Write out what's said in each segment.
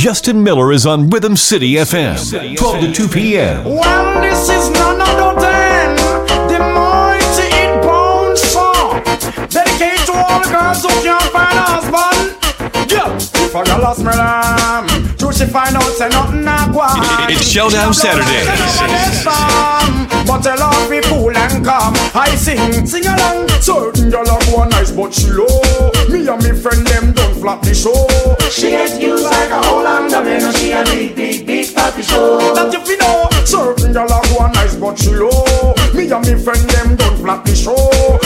Justin Miller is on Rhythm City FM, 12 to 2 p.m. Well, this is none other than the mighty It Bone song. Dedicated to all the girls who can't find a husband. Yeah, if a girl lost me lamb, true she find out say nothing go. It's Showdown Saturdays. But tell her be cool and calm. I sing, sing along. Certain girl a go nice, but she low. Me and me friend them don't flap the show. She get used like a whole under me, no she a big, big, big papi show. That if you know, certain girl a go nice, but she low. Me and me friend them don't flap the show.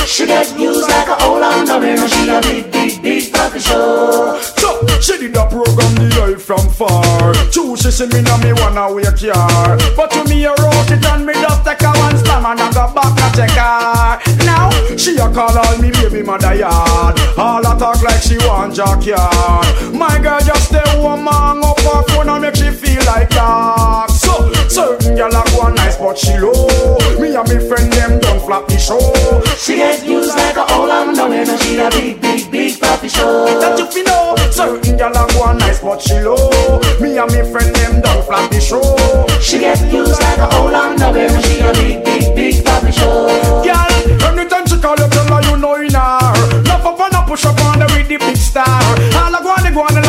She get used like a whole me, no she a big, big, big papi show. She did a program the life from far. Two she see me now me wanna wake car. But to me a rock it and me just take a one slam and I go back and check her. Now she a call all me baby mother yard. All a talk like she want jackyard. My girl just stay woman up her phone and make feel like that. So certain girl a go nice but she low. Me and me friend them don't flap the show. She get used like a whole under me, no she a big, big, big papi show. That you fi know Certain girl a go nice but she low Me and me friend them don't flap the show She get used like a whole under me, no she a big, big, big papi show. Girl, anytime she call you tell her you know in her Love up and a push up on her with the big star All a go on, they go on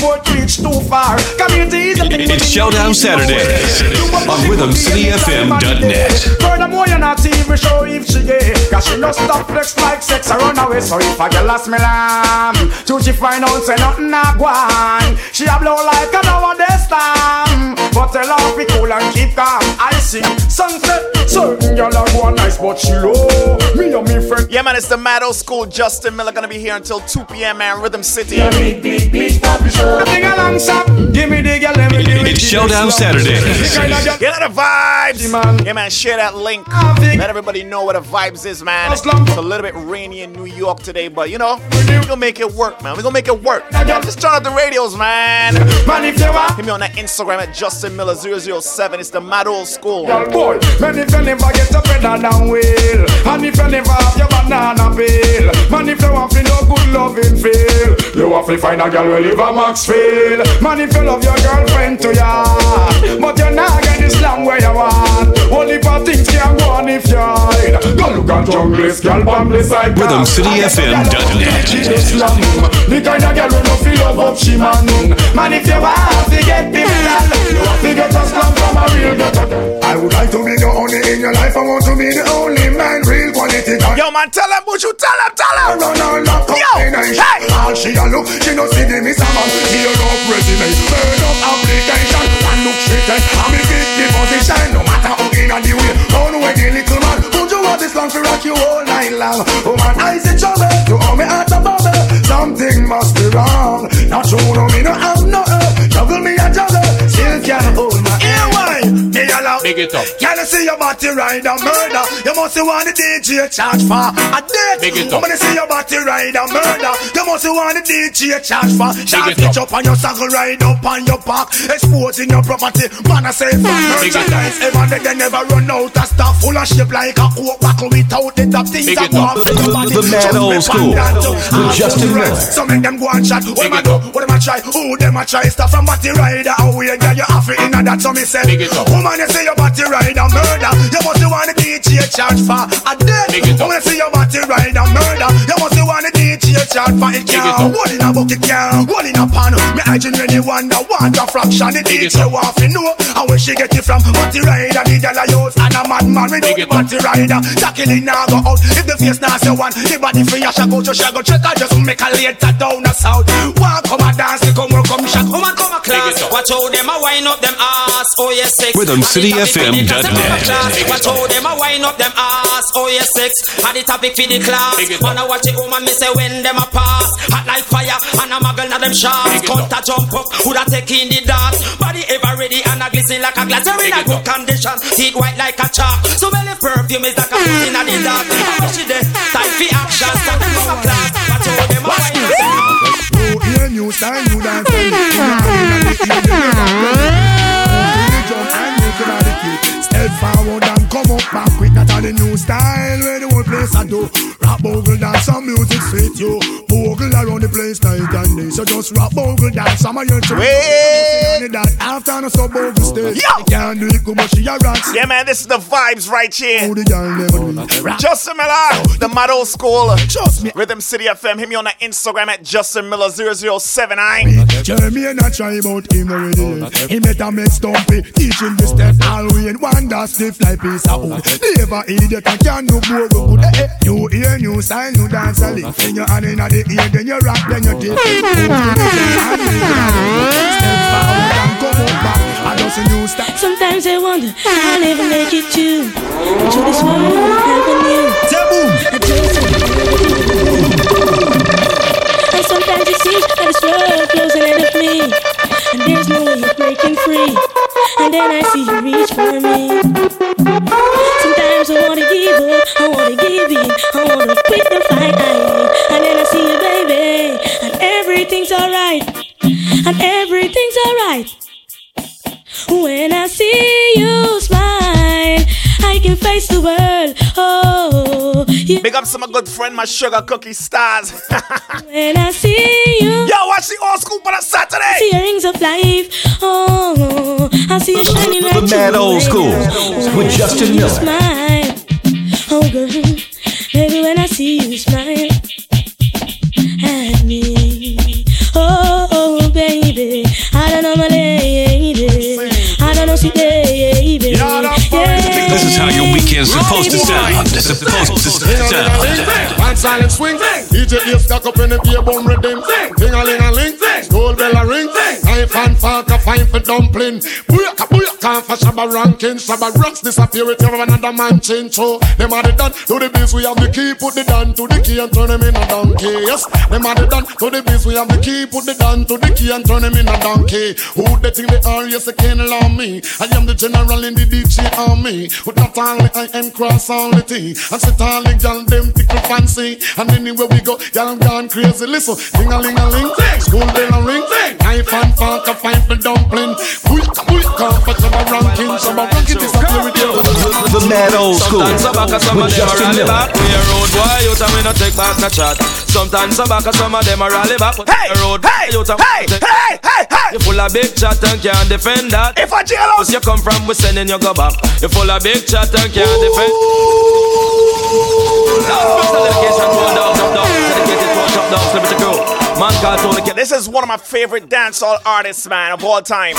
Lord for up before it reach too far Community is the thing It's Showdown Saturdays on RhythmCityFM.net. Furthermore, you're not even sure if she gay. Cause she stop flex like sex I run away So if a girl ask me lamb To she find out say nothing not go on She a blow like a nowadays time But tell her be cool and keep calm. I sing sunset Certain girl a go on nice but she low Me and me friend Yeah, man, it's the Mad Old School. Justin Miller gonna be here until 2 p.m. Man, Rhythm City. A big, big, big papi show. Sing along stop Give me the girl let me do it It's Showdown Saturdays. The kind of girl- Get out the vibes. Man. Yeah, man, share that link. Let everybody know what the vibes is, man. It's a little bit rainy in New York today, but you know, we're gonna make it work, man. We're gonna make it work. Just turn up the radios, man. Man if you want Hit me on that Instagram at Justin Miller 007. It's the Mad Old School. Girl boy, man if you never get a better than wheel And if you never have your banana peel Man if you want to good loving feel You have to find a girl live a Maxfield. Man if you love your girlfriend to ya But you not get this long where you want. Only for things can go on if you hide. Go look at junglist, girl on the side. RhythmCityFM.net. She just slam The kind of girl who no feel love up she man Man if you want to get pivotal You have to get a slam from a real gutter I would like to be the only in your life. I want to be the only man, real quality guy. Yo, man, tell them what you tell them, tell them. Run all that Yo, hey. All she a look, she no see the miss a man. Tear up resume, burn up application. One look straight and I'm in the position. No matter how in the way, run away the little man. Would you want this long for rock you all night long? Oh man, I say trouble to all me heart a bubble. Something must be wrong. Not true, no me no have no. Uh, juggle me a juggle, still can't hold. Me allow. Big it up. Can you see your body ride a murder? You must see want the DJ charge for a date. Big it up. When you see your body ride a murder, you must see want the DJ charge for. Shot it pitch up. up on your saddle, ride up on your back, exposing your property. Man, I say for Big it up. merchandise. Ever they, they never run out of stuff full of shape like a coke buckle without the top things Big that it up. go off in your body. The Mad Just Old me School pan that. with Ah, Justin right. Miller. So make them go and chat. What am I a it do? up. What them a try? Who them I try? Stuff from body rider. How we get you off it in that? So me say, Big it up. woman, you say your body rider murder. You must want the DJ charge for a dead. Big it up. When you see your body rider murder, you must want the DJ charge for it. Big it Can't up. hold in a bucket, can't hold in a pan. Me I genuinely wonder what a fraction the Big it DJ up. want to know. And where she get it from? Body rider, the girl I use, and a madman without Big the it up. body rider. Tackling now go out. If the face now say one, the body free, I shall go to shall go check. I just make a later down the south. Walk come a dance, they come work, come shot. Come on, come a class. it up. Watch how them a wind up them ass. Oh yes, sex. RhythmCityFM.net. Watch how them a wind up them ass. Oh yes, sex. Had the topic for the class. Big it Man. I watch it woman me say when them a pass. Hot like fire and a muggle na them shots. Big it Count up. a jump up, coulda take in the dance. Body ever ready and a glisten like a glass. You're in a good condition. Teeth white like a chalk. So belly perfume is like a foot in a the dark. How she there? Time for action. Start come a class. Watch how them a wind up them ass. Oh, hear new style, new dance. You know, in the ear, you know, you forward come up back quick. That all the new style where the whole place I do. rock bogle dance some music sweet you. Bogle around the place night and day. So just rap bogle dance. Some of your children that after no so bogle stay. Yo! Can't do it, go but she a rock. Yeah, man, this is the vibes right here. Who the girl never do it. Rock. Justin Miller, the model old school. Trust me. Rhythm City FM. Hit me on the Instagram at Justin Miller 0079. Jeremy and I try about him already. He met a make stumpy, teaching the step all way in wonder stiff like piece of wood. Never idiot and can do more good. Eh, eh. New ear, new style, new dance a. Then you hand in the ear, then you rock, then you dip. Move to the left and make Step forward and come up back. I just a new style. Sometimes I wonder I'll never make it to to this world you. I and sometimes it seems that this world closing in of me, and there's no breaking free. And then I see you reach for me. Sometimes I wanna give up, I wanna give in, I wanna quit the fight. And then I see you, baby, and everything's alright, and everything's alright. When I see you smile, I can face the world. Oh, you, Big up to my good friend, my sugar cookie stars. when I see you, Yo, watch the old school on a Saturday. see your rings of life. Oh, I see you shining like The Mad Old baby. School When with I Justin see you Miller. Smile. Oh, girl, baby, when I see you smile how your weekend's supposed to sound. Supposed to sound. One silent swing, DJ Dave stack up in the beer bum rhythm. Ding a ling a ling, stole bell a ring. Knife and fork a fine for dumpling. Booyaka for Shabba ranking. Shabba rocks disappear with you another man change. So them are the done to the biz. We have the key, put the down to the key and turn them in a donkey. Yes, them are the done to the biz. We have the key, put the down to the key and turn them in a donkey. Who they think they are? Yes, they can't allow me. I am the general in the DJ army. With not only I am cross all the thing. And sit all the gal them tickle fancy. And anywhere we go, y'all gone crazy. Listen, ding a ling a ling, school bell a ring. Knife and fork a for dumpling. Booyaka booyaka for Shabba ranking. Shabba ranking disappear with you. The Mad Old School Sometimes some back, some of them a Justin rally back. We a road boy, you tell me no take back no chat. Sometimes some back, some of them a rally back. Hey, road hey, you tell me hey, hey, hey, hey. You full of big chat and can't defend that. If I jail Cause you come from, we sending you go back. You full of big chat and can't defend. Special dedication to all dogs, top dogs, dedicated to all top dogs, liberty crew. Man called Tony Kid. This is one of my favorite dancehall artists, man, of all time.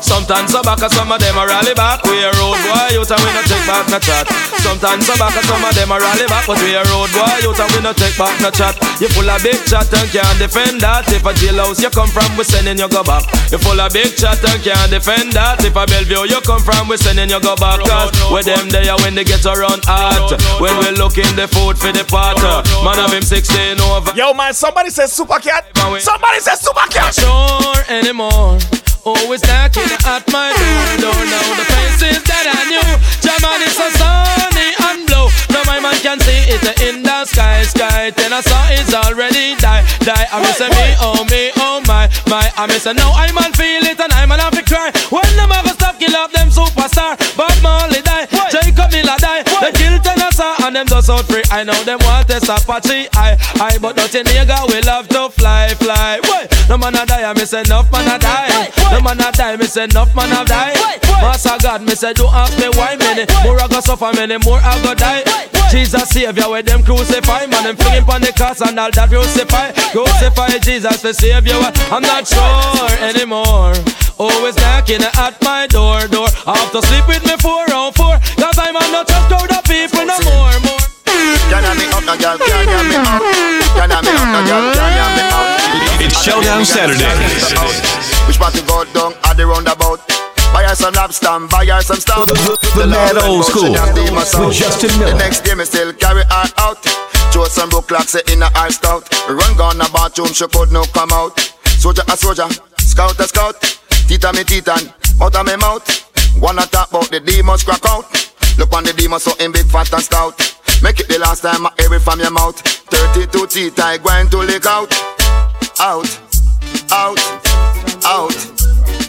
Sometimes some back, some of them a rally back. We a road boy, you tell we no take back no chat. Sometimes some back, some of them a rally back, but we a road boy, you tell we no take back no chat. You full of big chat and can't defend that. If a jailhouse you come from, we sending you go back. You full of big chat and can't defend that. If a Bellevue you come from, we sending you go back. Cause where them there when they get around hot. When we looking the food for the pot. Man of him 16 over. Yo, man, somebody says Super Cat. Somebody says Super Cat. sure anymore. Always knocking at my door. Don't know the faces that I knew. German is so sunny and blue. Now my man can see it in the sky, sky. Then I saw it's already die, die. I miss me, oh me, oh my, my. I miss now I man feel it and I man have to cry. When them ever stop kill off them superstar, Bob Marley die, Jacob Miller die. They kill Tennessee and them just out free. I know them want to stop Apache, I, I, but nothing nigga we love to fly, fly. Wait, no man a die, I miss enough man a die. No man a die, miss enough man a die. Master God, me say don't ask me why many more I go suffer, many more I go die. Jesus Savior, where them crucify, man them flinging on the cross and all that crucify, crucify Jesus for Savior. I'm not sure anymore. Always knocking at my door, door. I have to sleep with me four on four, cause I'm not just crowd of people no more, more. Can I me up, girl, can I me up? Can I me up, girl, can I me up? It's Showdown Saturday. Which part to go down at the roundabout? Buy her some lobster, and buy her some stout. The- the mad old school with Justin Miller. The next day me still carry her out. Throw some broke clocks in a her stout. Run gone a bathroom, she could no come out. Soldier a soldier, scout a scout. Tita me titan, out of me mouth. Wanna talk about the demons crack out. Look on the demons so in big fat and stout. Make it the last time I hear it from your mouth. 32 teeth I going to lick out. Out, out, out,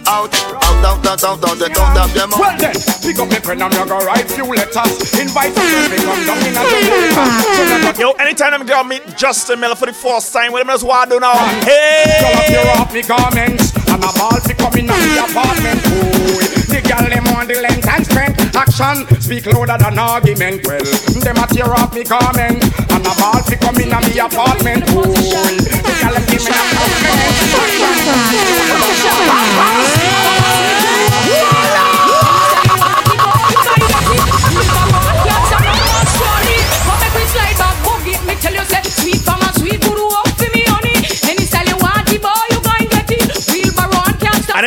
out, out don't, don't, don't, don't, don't, don't have them Well then, pick up the pen and me go write few letters. Invite some friends to come down in a Jamaica. Yo, anytime I'm gonna meet Justin Miller for the first time, what am I what I do now? Hey! Girl up your off me garments and a ball fi come in the apartment. Ooh, the girl them want the length and strength. Action speak louder than argument. Well, them a tear off me garment and a ball fi come in the apartment. Ooh, the girl them give me a And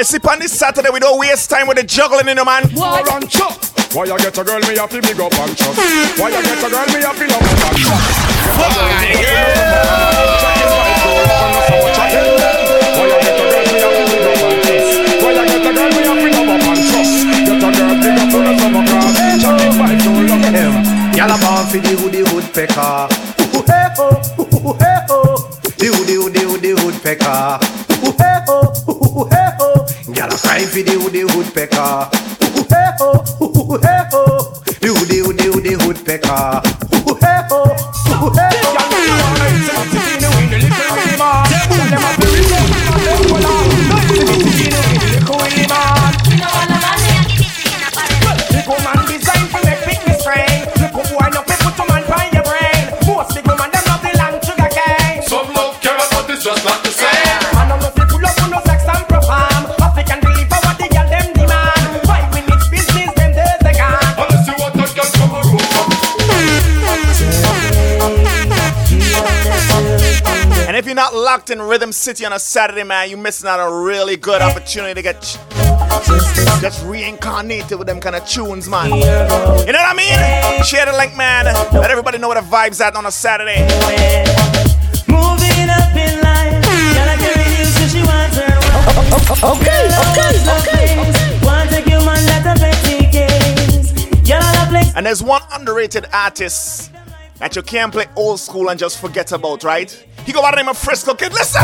I sip on this Saturday, we don't waste time with the juggling in the man. What? Why you get a girl me have to big up and trust? Why you get a girl me have to love up and trust? Why you get a girl me have to big up and trust? Why you get a girl me have to love up and trust? Get a girl big up on the summer grass. Chatting by door, love him. Y'all a born for the hoodie woodpecker. Ooh hey ho, ooh hey ho. The hoodie hoodie hoodie woodpecker. Ho. Y'all a cry for the hoodie woodpecker. Ooh hey ho, ooh hey ho. The hoodie hoodie hoodie woodpecker. Ooh hey ho, ooh hey ho. Locked in Rhythm City on a Saturday, man, you're missing out on a really good opportunity to get ch- just reincarnated with them kind of tunes, man. You know what I mean? Share the link, man. Let everybody know where the vibes at on a Saturday. Moving up in life, gotta get used to she wants her Okay, okay, okay. Want to give man lot of petty games. Girl, I love like And there's one underrated artist that you can't play old school and just forget about, right? He go by the name of Frisco Kid. Listen!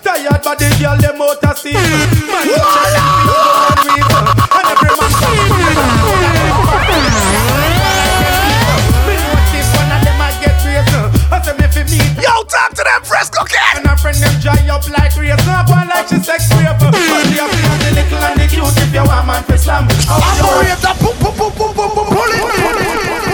Tired body girl them out of steam mm. Man go check them feel go and weave And every man come Me know this one of them I get raised I say me fi meet Yo, talk to them, Frisco Kid! And her friend them dry up like razor. Like she sex But the happy and the little and the cute If you want man slam Operator boom boom boom boom boom boom Pull it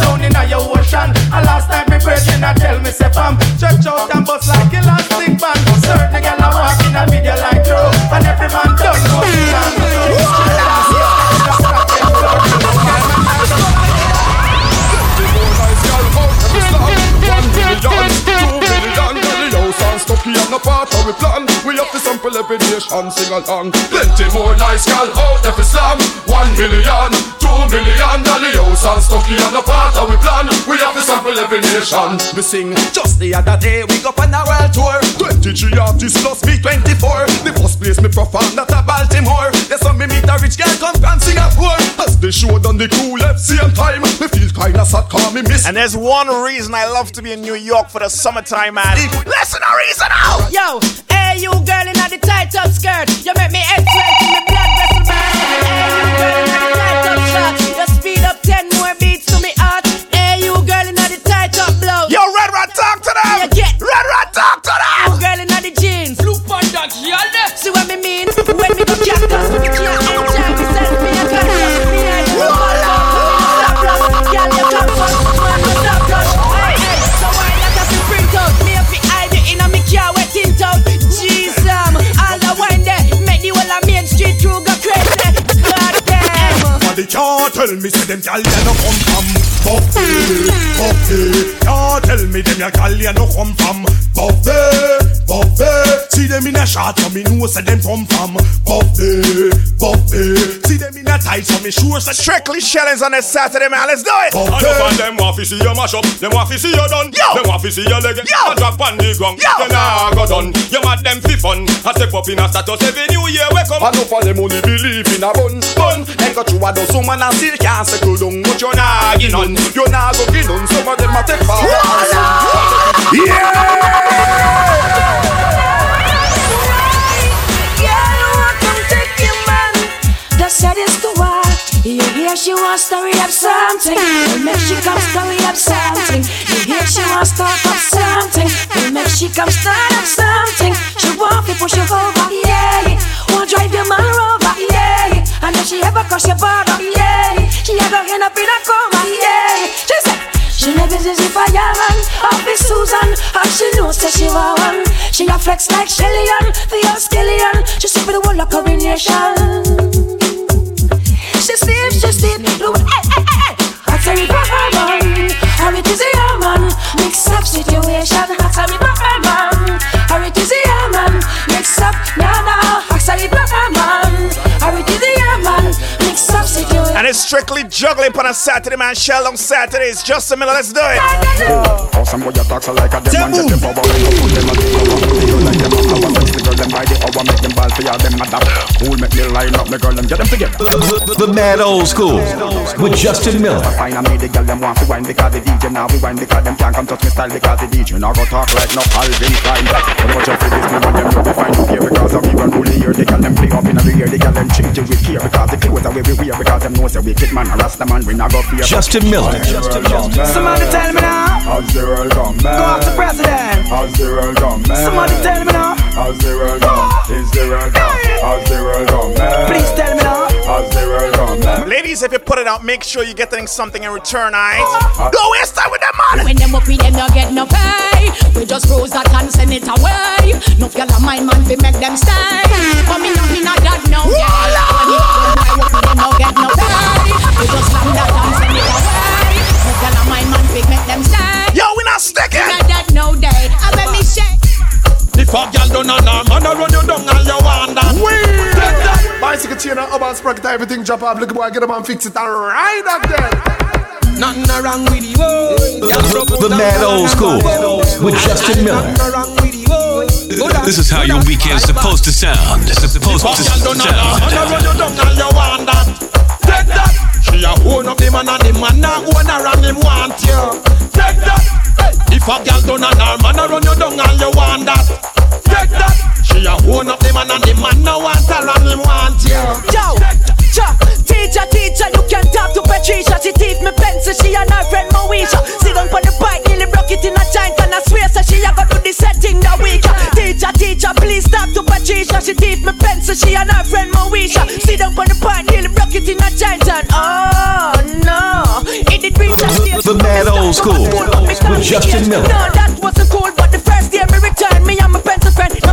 down in a your ocean. And last time me virgin a tell me say fam Stretch out and bust like elastic band. Certain girl a walk in a video like throw And every man done go to Stucky and a part of we plan. We have to every nation sing along. Plenty more nice gal out of Islam One million, two million Dolly house and Stucky and the part of we plan. We have to sample every nation. We sing just the other day We go on a world tour. 23 artists plus me 24 The first place me perform that a Baltimore. There's some me meet a rich girl come from Singapore. As they showed on the crew left same time Me feel kinda sad cause me miss. And there's one reason I love to be in New York for the summertime, man. Listen, a reason out! Yo, hey you girl in the tight up skirt, you make me head sweat in the blood vessel burn. Hey you girl in the tight up shirt, you speed up ten more beats to me heart. Hey you girl in the tight up blouse. Yo, Red Rat, talk to them! You get Red Rat, talk to them! you girl in the jeans. Look on that, y'all. See what me mean? When me go jack can't tell me say them gal ya no come from. Buffy, Buffy. Can't tell me them ya gal ya no come from. Buffy, Buffy See them them in a shot, so me know say them come from Buffy, Buffy. See them in a tight, so me sure say Strictly shellings on this Saturday, man. Let's do it. And up and them want to see you mash up. Them want to see you done. Yo. Them want to see you leg Yo. A drop on the ground. Yo. You nah go done. You mad them fi fun. I step up in a status Every new year we come. I know for them only believe in a bun Bun. They got you a dozen woman and still can't settle down But you nah get none. You nah go get none. Some of them a take power Said read up something. Well, make she come story up something. You hear she wants to talk up something. Well, make she come start up something. She want to push oh, you over, yeah. Want drive your man over, oh, yeah. And if she ever cross your border, yeah. She ever end up in a coma, yeah. She said. She never says if I am off is Susan And she knows that she want one She a flex like Shelly-Ann, the old She see for the whole of She sleep, she sleep, eh, do eh, hey, eh, hey, hey, hey Hot river man, or it is a Mix up situation, hot river it's strictly juggling on a Saturday, man. Shell on Saturdays. Just a minute, let's do it. How some boy a talk so like a dem and get them power Make put them a take over Feel like them a flower Sex the girl them by the hour Make them ball for y'all them mad up. Cool make me line up Me girl them get them together. The, the mad old school with Justin Miller. Fine and me the girl them want to wine Because the DJ now we wine Because them can't come touch me style Because the DJ now go talk like no Calvin Klein. But watch out for this me want them to be fine? Up here Because of even rule the year The girl them play up in the year The girl them change it with care Because the clothes are way we wear Because them know say wicked man A rasta man we not go fear Justin Miller. Somebody tell me now. How's the world come Go after president. How's the world come Somebody tell me now. How's the world come? Is the world come? How's the world come? Please tell me now. How's the world come? Ladies, if you put it out, make sure you're getting something in return, alright? Don't waste time with that man. When them up with them, you get no pay. We just cruise that and send it away. No girl of mine, man, we make them stay. But me not, me not that no yeah. When you when I up with them, you get no pay. We just slam that and send it away. No girl of mine, man, we make them stay. Yo, we not sticking. Not that no day. I bet me shake. If a girl done a arm And I run you down and you want that Take that Bicycle chain and urban sprocket Everything drop off. Look boy get them and fix it. And ride up there. Nothing wrong with you. The, the mad old school with Justin Miller. Nothing wrong with you. This is how your weekend's supposed to sound. This is supposed to a girl done a arm And I sound. run you down and want that. Take that. She a own up the man And the man a own her And him want you Take that. If a girl done an arm And I run you down and you want that. Take that She a own up the man And the man a want her And him want you Yo, cha, teacher, teacher, you can talk to Patricia. She teach me pencil, she and her friend Moesha. Sit down on the bike, nearly broke it in a giant, and I swear, so she a go do the setting the week. Teacher, teacher, please talk to Patricia. She teach me pencil, she and her friend Moesha. Sit down on the bike, nearly broke it in a giant, and oh no, it did reach a stage. The mad old school with Justin Miller. No, that wasn't cool, but the first day me return, me and my pencil friend, now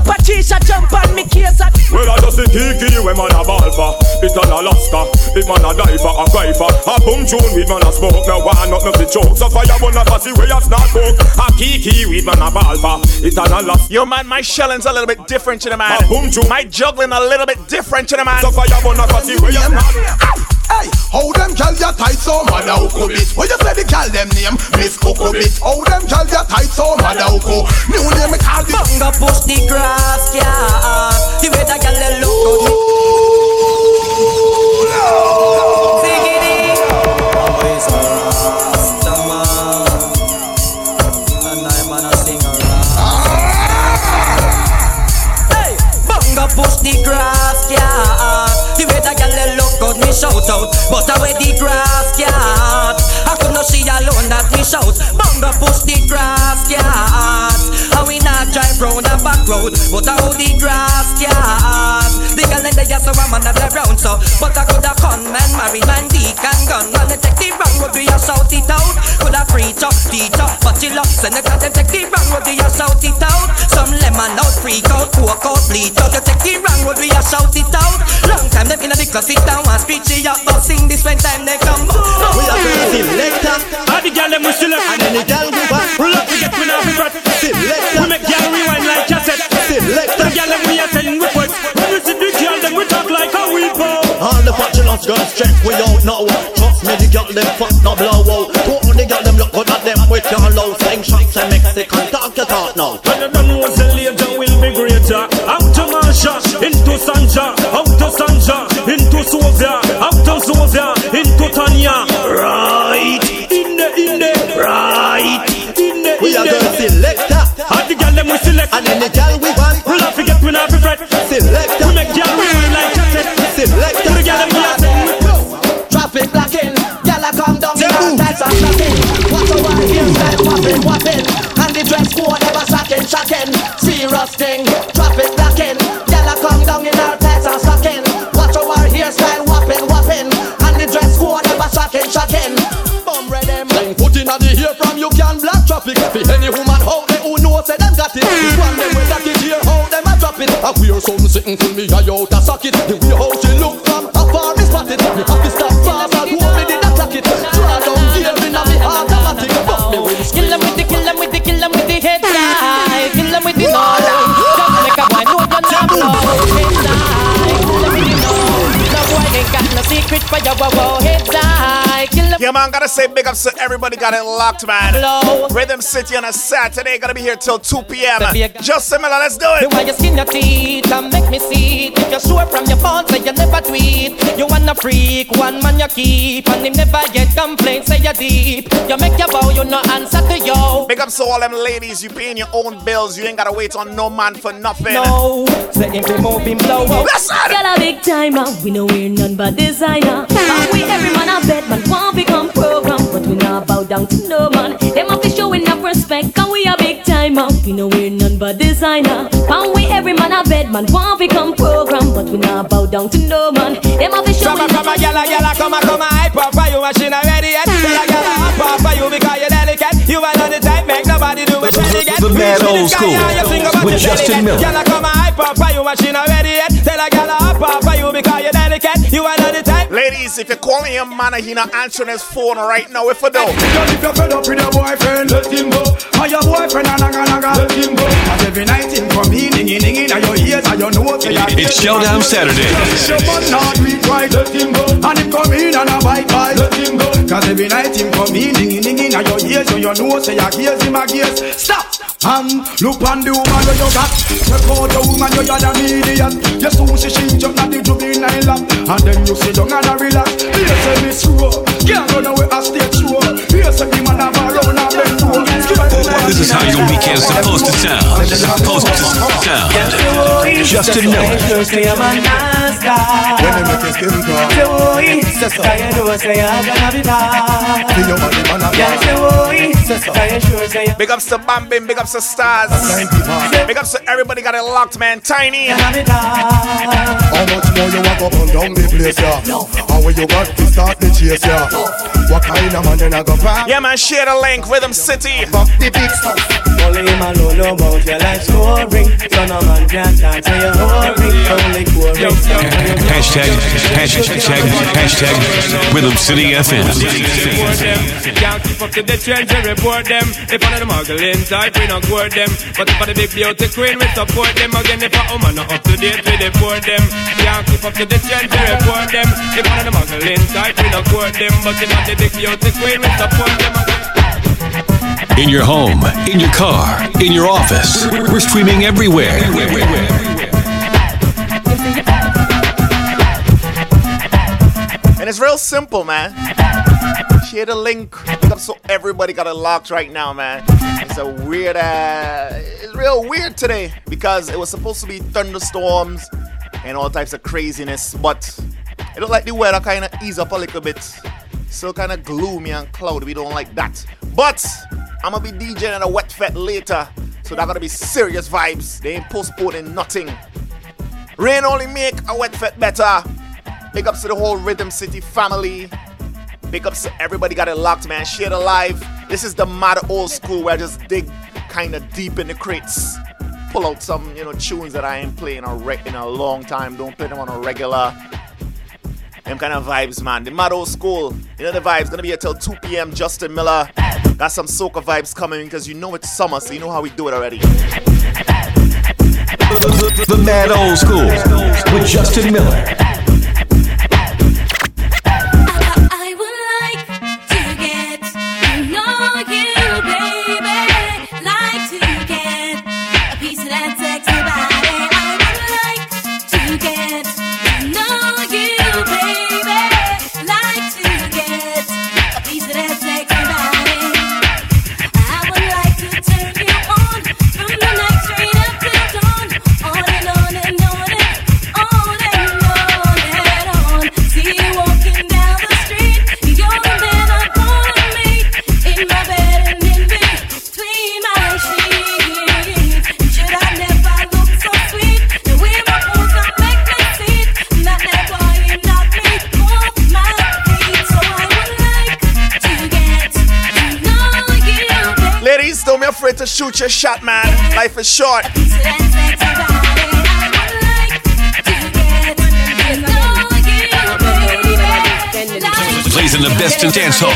Patricia jump on me case and Well, I just think kiki when man a ball for It an Alaska, it man a diver, a cry for A boom tune with man a smoke. No one not nothing choke. So fire burn a pussy way a start coke. A kiki with man a ball for It an Alaska. Yo, man, my shelling's a little bit different to the man. A boom tune. My juggling a little bit different to the man. So fire burn a pussy way a start Hey, how them gal ya tight so mad how could it? What you say the gal them name? Miss Coco Bit. How them gal ya tight so mad could? New name me call Bunga push the grass, yeah. The way that girl a back road, but I hold the grass, yeah. The girl in the yard, so I'm not around, so. But I could have con man, marry man, dick and gun. When they take the wrong road, we a shout it out. Could have preach up, teach up, but you love, send the cat, them take the wrong road, we a shout it out. Some lemon out, freak out, coke out, bleach out. You take the wrong road, we a shout it out. Long time them in the class, sit down and speech it out, but sing this when time they come. We are going selector. All the girl them we select, and any girl go back. Pull up, we get us gonna stress we out now. Trust me, the girl them fuck no blow out. To all the girl them look good at them with your low slang shots and Mexican talk your talk now. When you don't know the later will be greater. Out to Marsha, into Sanja, out to Sanja, into Sovia, out to Sovia, into Tanya. Right, in the, in the, right, in the, We are the. gonna selector. All the girl them we select. And any girl we. We types of shocking. Watch over here, style popping, whopping, and the dress code ever shocking, shocking. Serious thing, traffic blocking, gyal come down in all types of shocking. Watch over here, style whopping, whopping, and the dress code ever shocking, shocking. Bum rhythm. Then put in the ear from you can block traffic. For any woman out there who know say them got it. One them with that it here how them a drop it. I wear something sitting for me I out a socket. The secret for your wow Yeah, man, gotta say big ups to everybody got it locked, man. Hello. Rhythm City on a Saturday, gonna be here till 2 p.m. Justin Miller, let's do Me it. why you skin your teeth and make me see it. If you're sure from your phone, say you never tweet. You wanna freak, one man you keep, and him never get complaints, say you deep. You make your bow, you no answer to yo. Big ups to all them ladies, you paying your own bills, you ain't gotta wait on no man for nothing. No, say him fi move him blow out. Listen! Girl a big timer, we know we're none but designer. And we every man a bet man want become program, but we not bow down to no man. Them have to show enough respect, and we a big time timer. We know we're none but designer. And we every man a bet man want become program, but we not bow down to no man. Them have to show Come a, enough come a, gyal a, gyal a, come a, come a, hype up for you, machine a ready yet. Tell a gyal a hop up for you because you're delicate. You are not the type, make nobody do it when you get. The mad Reach for old sky school and you sing about with your Justin belly Miller. Gyal a come a, hype up for you, machine a type. Ladies, if you're calling your man and he not answering his phone right now, if I do. Girl, if you're fed up with your boyfriend, let him go. And your boyfriend a naga naga, let him go. Cause every night him come in, dinging dinging, and your ears and your nose. say you're It's Showdown Saturday. Your man not treat right, let him go. And him come in and a bite bite, let him go. Cause every night him come in, dinging dinging, and your ears and your nose. say your ears him a gears. Stop! Um, look on the woman where you got. Check out the woman you are the idiot. You soon see she jump at the juvenile lap, and then you sit down and relax. Here say Miss Rowe, can't run away a stage show. Here say the man have a run and over. This is how your weekend's supposed to sound. Supposed to sound. Justin Miller. When they make a skin crawl See your body man a Big ups to Bambin, big ups to Stars. Big ups to everybody got it locked, man. Tiny. How much more you walk up and down the place, yeah? How will you got to start the chase, yeah? What kind of man then I go back? Yeah, man, share the link, Rhythm City. Fuck the big stuff. Only him alone know about your life scoring. So no man can talk to you whoring. Only quarry. Hashtag, hashtag, hashtag, Rhythm City FM. Can't keep up to the trends and report them. If one of them muggling type, we not court them. But if for the big beauty queen, we support them. Again, if a woman not up to date, we deport them. Can't keep up to the trends and report them. If one of them muggling type, we not court them. But if not the big beauty queen, we support them. Again. In your home, in your car, in your office. We're streaming everywhere. And it's real simple, man. Share the link. So everybody got it locked right now, man. It's a weird, uh, it's real weird today because it was supposed to be thunderstorms and all types of craziness, but it looked like the weather kind of ease up a little bit. Still kind of gloomy and cloudy. We don't like that. But I'm gonna be DJing at a wet fete later, so that gonna be serious vibes. They ain't postponing nothing. Rain only make a wet fete better. Big ups to the whole Rhythm City family. Big ups to everybody got it locked, man. Share the live. This is the mad old school where I just dig kind of deep in the crates. Pull out some, you know, tunes that I ain't playing a re- in a long time. Don't play them on a regular. Them kind of vibes, man. The mad old school. You know the vibes. Gonna be here till 2 p.m. Justin Miller. Got some soca vibes coming because you know it's summer, so you know how we do it already. The Mad Old School with Justin Miller. Shoot your shot, man. Life is short. Blazing the best in dance hall.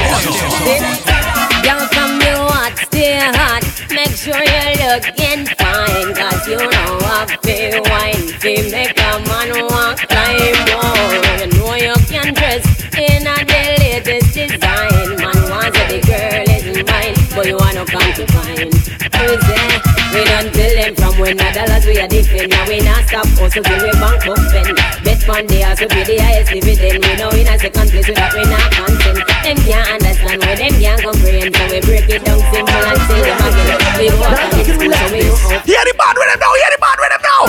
Young from you hot, stay hot. Make sure you're looking fine. Cause you know I feel wine. Feel make a man walk climb wall. You know you can dress in a the latest design. Man wants that the girl is mine. But you wanna come to find. When the dollars we are defend. Now we not stop also till we bank book spend. Bet fund the house we pay the highest dividend. We know in a second place without we not content. Them can't understand why them can't comprehend. So we break it down simple and say them again. We go out and it's cool so we know how. Hear the bad with them now, hear the bad with them now.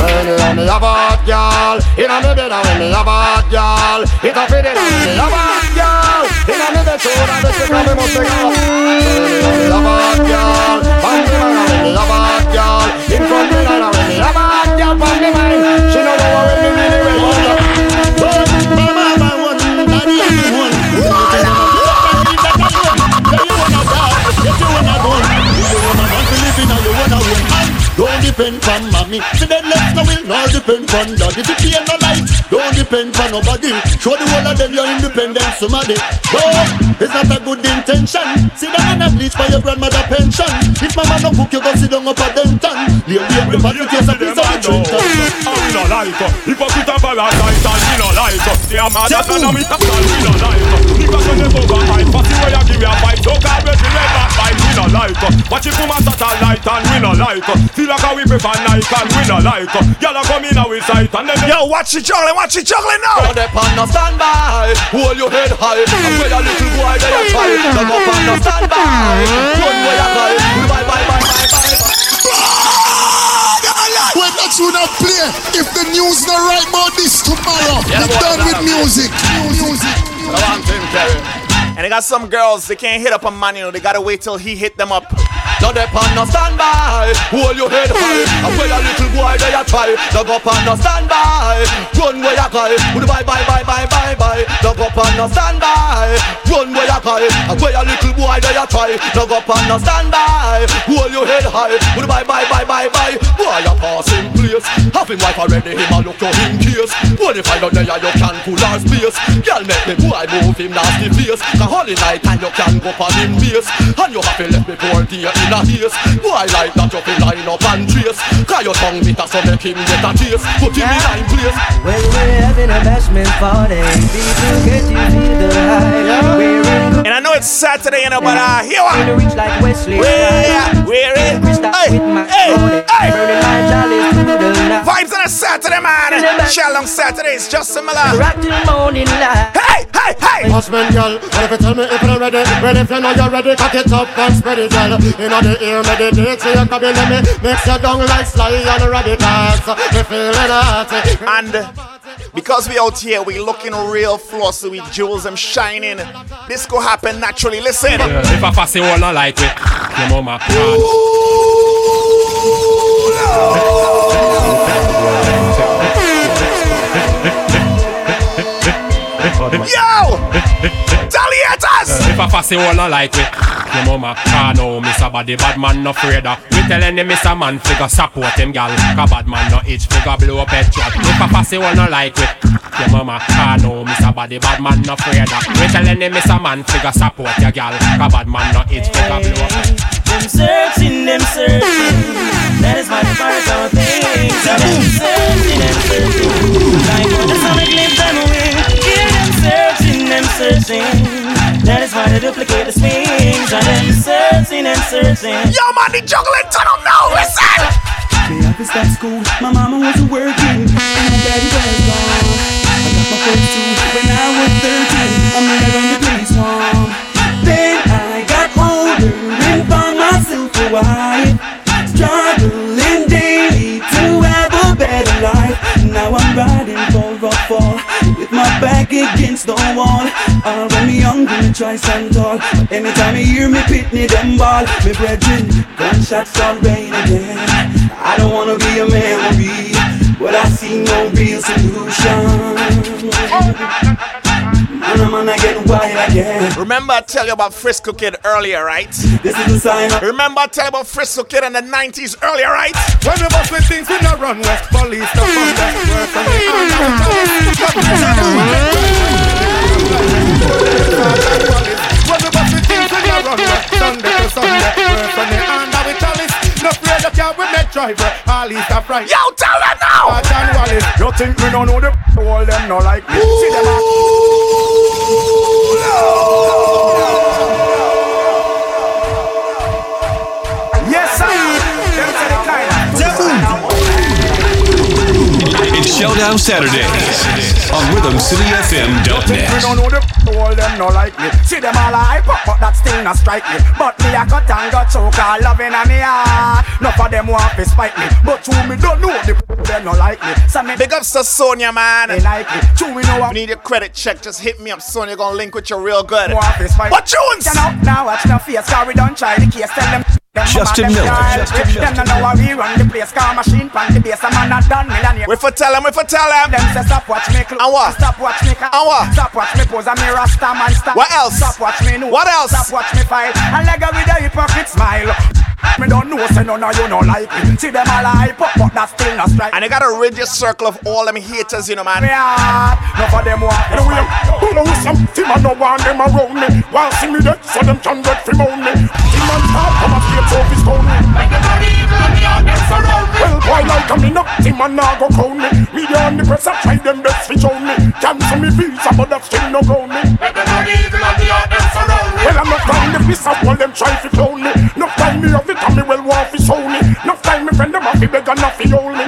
When you me a bad girl, inna me bed when me a bad girl, it a fit it when me a bad girl, inna me bed too, and the sick of me must take off. When you me a bad girl, depend on mommy. See that left no will not depend on daddy. If you no life, don't depend on nobody. Show the whole of them your independence, somebody. No, it's not a good intention. Sit down and a bleach for your grandmother pension. If mama no cook, you go sit down up a denton. Lay lay the pot with yours a piece of the Trenton. we no like her. Hypocrite and parasite and we no like her. They are mad at and we tap and we no like her. If I send them over hype, fussy way I give you a fight. Don't call me no like her. Watch it from a satellite and we no like. Feel like a we prefer Nike and we no like. Y'all come in our sight and then Yo, watch it juggling, watch it juggling now. Hold up on no standby, hold your head high. And where a little boy there you try, don't up on no standby. Run where you go, bye bye bye bye bye. When that tune not play, if the news not right about this tomorrow, Yeah, we boy, done with yeah. music. Music. And they got some girls, they can't hit up a man, you know, they gotta wait till he hit them up. Don't depend no standby, hold your head high. And where a little boy there you try, don't up on no standby. Run where you go, bye bye bye bye bye bye. Don't up on no standby, run where you go. And where a little boy there you try, don't up on no standby. Hold your head high, bye bye bye bye bye. Boy you passing place, having wife already him a look to him case. When you find out there you can pull our space. Girl make the boy move him nasty face. The holy night and you can go on him base. And you have to let me pour tea in a haze. Boy like that you feel line up and trace. Cause your tongue bitter so make him get a taste. Put him in nine place. When we're having a bashment party, people get you feel the high. And I know it's Saturday, you know, but uh, here in the we reach like Wesley. Where, where is, hey, hey, hey. Burning my jolly through the night. Vibes on a Saturday, man. Shalom Saturdays, Justin Miller. Rock till morning light. Hey, hey, hey. Husband, girl, what if you tell me if you're ready? Well, if you know you're ready, cock it up and spread it, girl. You know the ear, meditate, so you can be let me mix your down like sly and radicals. Me feeling hot. Eh, and because we out here, we looking real flossy, we jewels them shining. This go happen naturally. Listen. If I pass it all not like it, your mama. Yo! Taliators! If I pass it all not like it, your mama. Ah no, Miss a body bad man no afraid of. We telling him Miss a man figure support him gal. Cause bad man no itch figure blow up head shot. If I pass it all not like it, your mama. Ah no, Miss a body bad man no afraid of. We telling him Miss a man figure support your gal. Cause bad man no itch figure blow up head Them searching, them searching. That is why the part of things. Them searching, them searching. Like when the sonic lives them away. Hear them searching, them searching. That is why they duplicate the swings. And them searching and searching. Yo, man, the juggling turn up now. Listen. Me have to start school. My mama wasn't working, and my daddy was gone. I got my first two when I was 13. I'm gonna run the place home. Then I got older and found myself a wife. Struggling daily to have a better life. Now I'm riding for a fall with my back against the wall. Uh, when me young, me try stand tall. Anytime you hear me pitney them ball, me brethren, gunshots start rain again. I don't wanna be a memory, but I see no real solution. Man and I'm gonna get wild again. Remember I tell you about Frisco Kid earlier, right? This is the sign of Remember I tell you about Frisco Kid in the 90s earlier, right? When we bust with things, we not run west. Police, the fun, that's work from the When we bust with things, we not run west. Sunday to Sunday, work from the under with chalice. No fear the car with that driver. All is a fright. Yo, tell them now! Watch and Wallace. You think me don't know the all them no like me? See them a 不要，Showdown Saturdays on Me RhythmCityFM.net. don't know the all them no like me. See them all hype up, but that still not strike me. But me a cut and got choke all loving a me heart. None of them want to spite me, but to me don't know the them no like me. So me Big ups to Sonia, man. they like me. To me know You what need your credit check, just hit me up. Sonia gonna link with you real good. want to spite. What? You now watch no face, cause we don't try the case. Tell them. Them Justin mama, them Miller, can't. Them no know how we run the place, car machine pan the base. A man a done millionaire. We for tell them, we for tell them. Them say stop watch me close. And what? Stop watch me ca- And what? Stop watch me pose and me rasta man stop. What else? Stop watch me know. What else? Stop watch me fight. And leg her with a hypocrite smile. Me don't know say none of you no like me. See them all hype up, but that still not strike. And you gotta rid circle of all them haters, you know, man. me hard. No for them want And we pull out some team and no want them around me. While see me dead, so them can get from on me. Team and stop, Well, boy, like I'm in up, team and now go crown me. Media and the press, I try them best to show me. Cancel me visa, but that still no ground me. Well, I'm not trying to piss off while them try to clone me. No time me of it, and me well want to show me. No time me friend them off, they beg and off, hold me.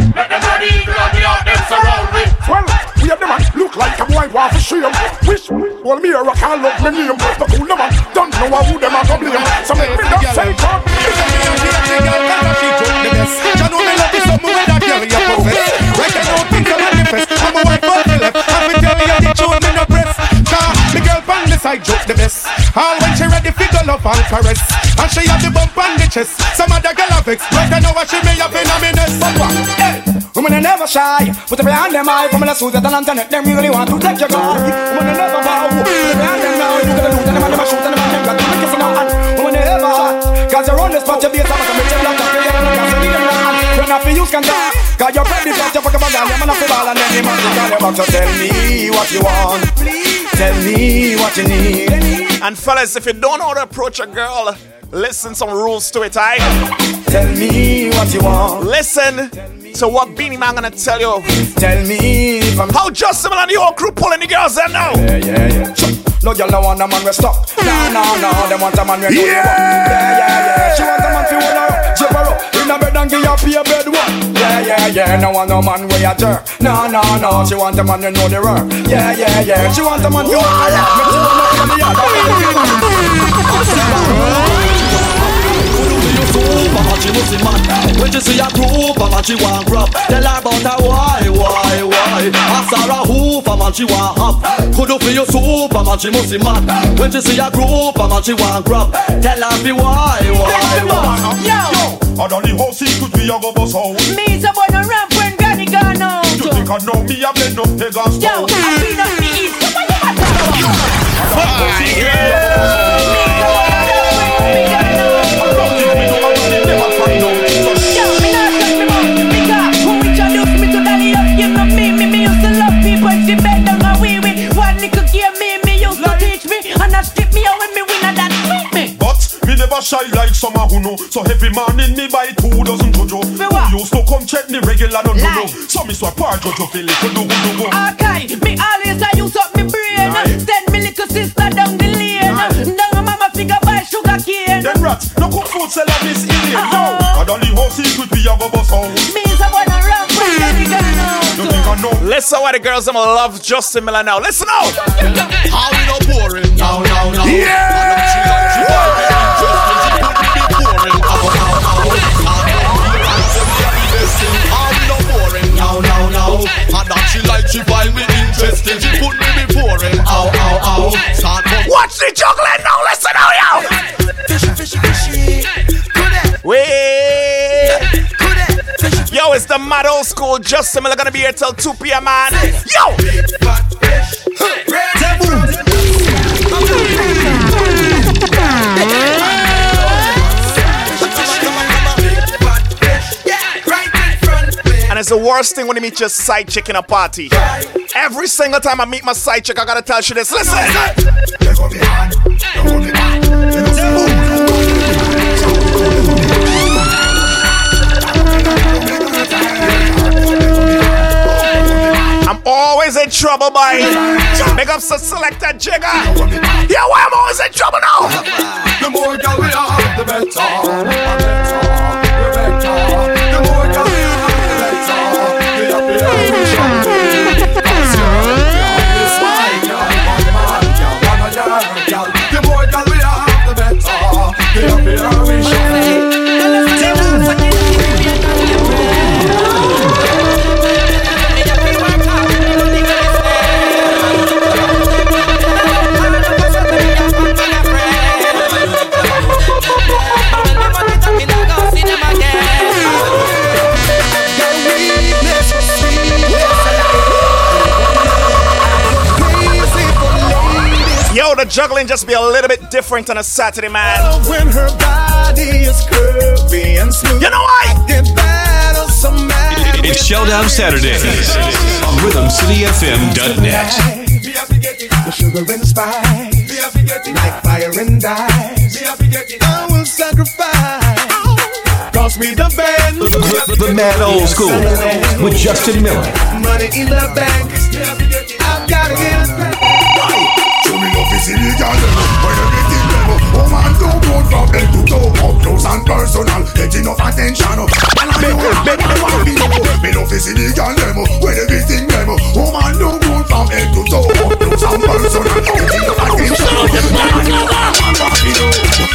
Well, we have them man look like a boy want to shame. Wish, well, me a rock and love me name. The cool them man don't know who them a go blame. So make me not say God. I she ready fi go love and caress, and she have the bump on the chest. Some other girl have I know what she may have in a minute. But what? Hey. Women are never shy. Put it behind them eye. Come and sue that and internet. Them really want to take your guy. Women are never bow. Put it behind them now. You gonna lose them and them a shoot and them and them got them kissing out. And women are never hot. Cause you're on the spot. Your base. I'm gonna make you black. I'm gonna make you leave them long. When I feel you can talk. Cause you're pretty fast. You fuck up a guy. I'm gonna feel and you must call you back. So tell me what you want. Tell me what you need. And fellas, if you don't know how to approach a girl, listen some rules to it, aight? Tell me what you want. Listen to what Beenie Man gonna tell you. Tell me if I'm How Justin and the whole crew pulling the girls there now. Yeah, yeah, yeah. No girl no want a man we stuck. No, no, no. Them want a man we yeah. yeah, yeah, yeah. She want a man fi hold her up, jump her up in a bed and give her a bed work. Yeah, yeah, yeah. No want no man we a jerk. No, no, no. She want a man we know the work. Yeah, yeah, yeah. She want a man fi hold her up. Make she wanna feel the Superman, she must be mad When she see a group, man, she want grab Tell her about her why, why, why Ask her a who, man, she want hop Could you feel your Superman, she must be mad When she see a group, man, she want grab Tell her be why, why, why Yo, I don't the whole secret we a go bust out. me so wanna ramp when Granny gone out. You think I know me a blend up the gas Yo, I been on the east. So what you got to do? Yo, me shy like some who know. So every morning me buy two dozen jojo. what? Who used to come check me regular no no no. So me swap part jojo feel it to do do do. Okay, me always I use up me brain. Send me little sister down the lane. Down mama figure buy sugar cane. Them rats no cook food sell at this Elaine. Yo, Uh-uh. I don't the whole secret we a go bust out. Me so wanna ramp when Granny gone out. You think I know? Listen why the girls them love Justin Miller now. Listen out. How we no boring now, now, now How find me interesting She put me before him, ow, ow, ow Start from Watch the juggling now. Listen out, yo. fishy, fishy, fishy Wait. Yo, it's the mad old school Justin Miller gonna be here till 2 p.m. man. Yo. Is the worst thing when you meet your side chick in a party. Every single time I meet my side chick, I gotta tell you this. Listen. I'm always in trouble, boy. Make up some selector jigger. Yeah, why I'm always in trouble now? The more girl we have. The better. The just be a little bit different on a Saturday, man. When her body is curvy and smooth. You know why? Get better, some man. It's Showdown Saturdays on RhythmCityFM.net. The sugar and spice, like fire and ice. I will sacrifice. Cause we the band. The Mad Old School with Justin Miller. Money in the bank. I've gotta get is illegal When everything Woman don't go from head to toe Up close and personal Get enough attention And I know Make me want to know Me love is illegal demo When everything demo Woman don't go from head to toe Up close and personal Get enough attention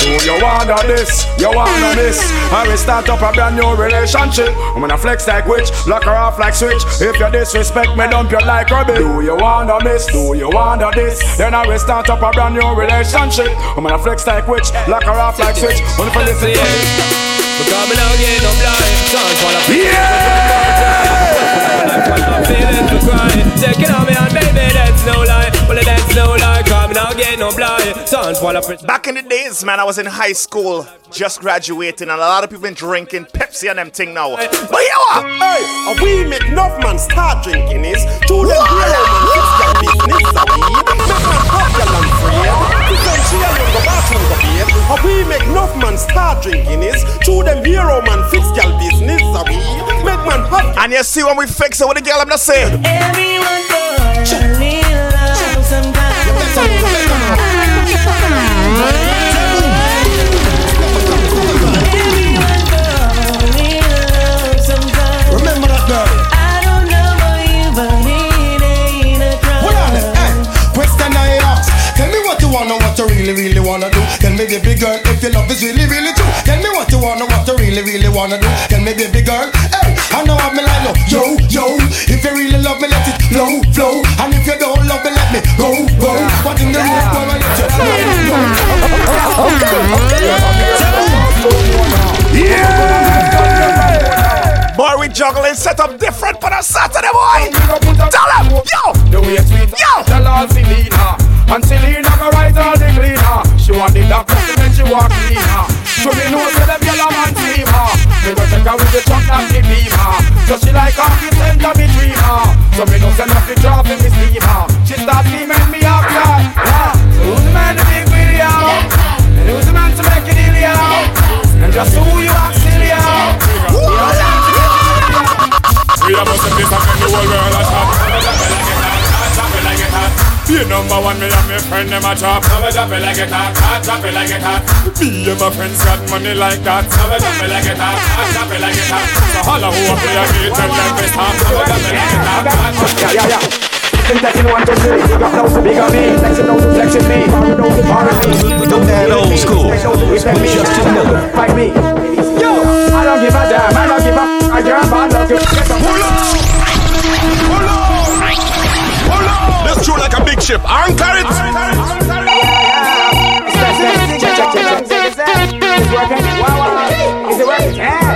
Oh, you wanna this, you wanna this I will start up a brand new relationship I'm gonna flex like witch, lock her off like switch If you disrespect me, dump you like rubbish Do you wanna miss, do you wanna this Then I will start up a brand new relationship I'm gonna flex like witch, lock her off like switch Only for listen to Because me now get no blind Sound for the I'm feeling to cry Taking on me and baby that's no lie Well that's no lie Cause me now get no blind Sound for the Back in the days, man, I was in high school, just graduating, and a lot of people been drinking Pepsi and them thing now. But you what? Hey, a we make enough man start drinking this. To them hero man, fix their business, a weed. Make man pop your land free. Bathroom go babe. A we make enough man start drinking this. To them hero man, fix their business, a weed. Make man pop. And you see when we fix it with the girl, I'm not saying. Everyone goes a little love sometimes. Remember that girl. I don't know about but it ain't a crime. Hold on, hey. Question I ask. Tell me what you wanna, what you really, really wanna do. Tell me, baby girl, if your love is really, really true. Tell me what you wanna, what you really, really wanna do. Tell me, baby girl, hey, I know I'm like yo, yo, yo. If you really love me, let it flow, flow. And if you don't love me, let me go, go. What in the room, go and let you go, Boy, we juggling set up different for the Saturday, boy. Tell them, yo, The way sweet, yo. tell all Selena And Selena She want the doctor to she walk cleaner So me know say them yellow man team her Me go take her with the truck and the beamer So she like off the center me dreamer So me know say nothing drop in me steamer She start steaming me up like yeah. So who's the man to big with you? And who's the man to make it ill you? And just who you act silly you? We are must have this and the whole world a shot. Drop it like it hot. Be number one, me and me friend them a chop. Now drop it like it hot, hot, drop it like it hot. Me and my friends got money like that. Now drop it like it hot, hot, drop it like it hot. So holla who a play a beat, tell them to stop. Now drop it like it hot, hot, hot. Yeah, yeah, yeah. Flexing one, two, three. Big up those, big up me. Flexing those, flexing me. Power those, power me. The Mad Old School with Justin Miller. Fight me. Yo, I don't give a damn. I don't give a f- I care about love you. Get some pull up. Like a big ship. Anchor it.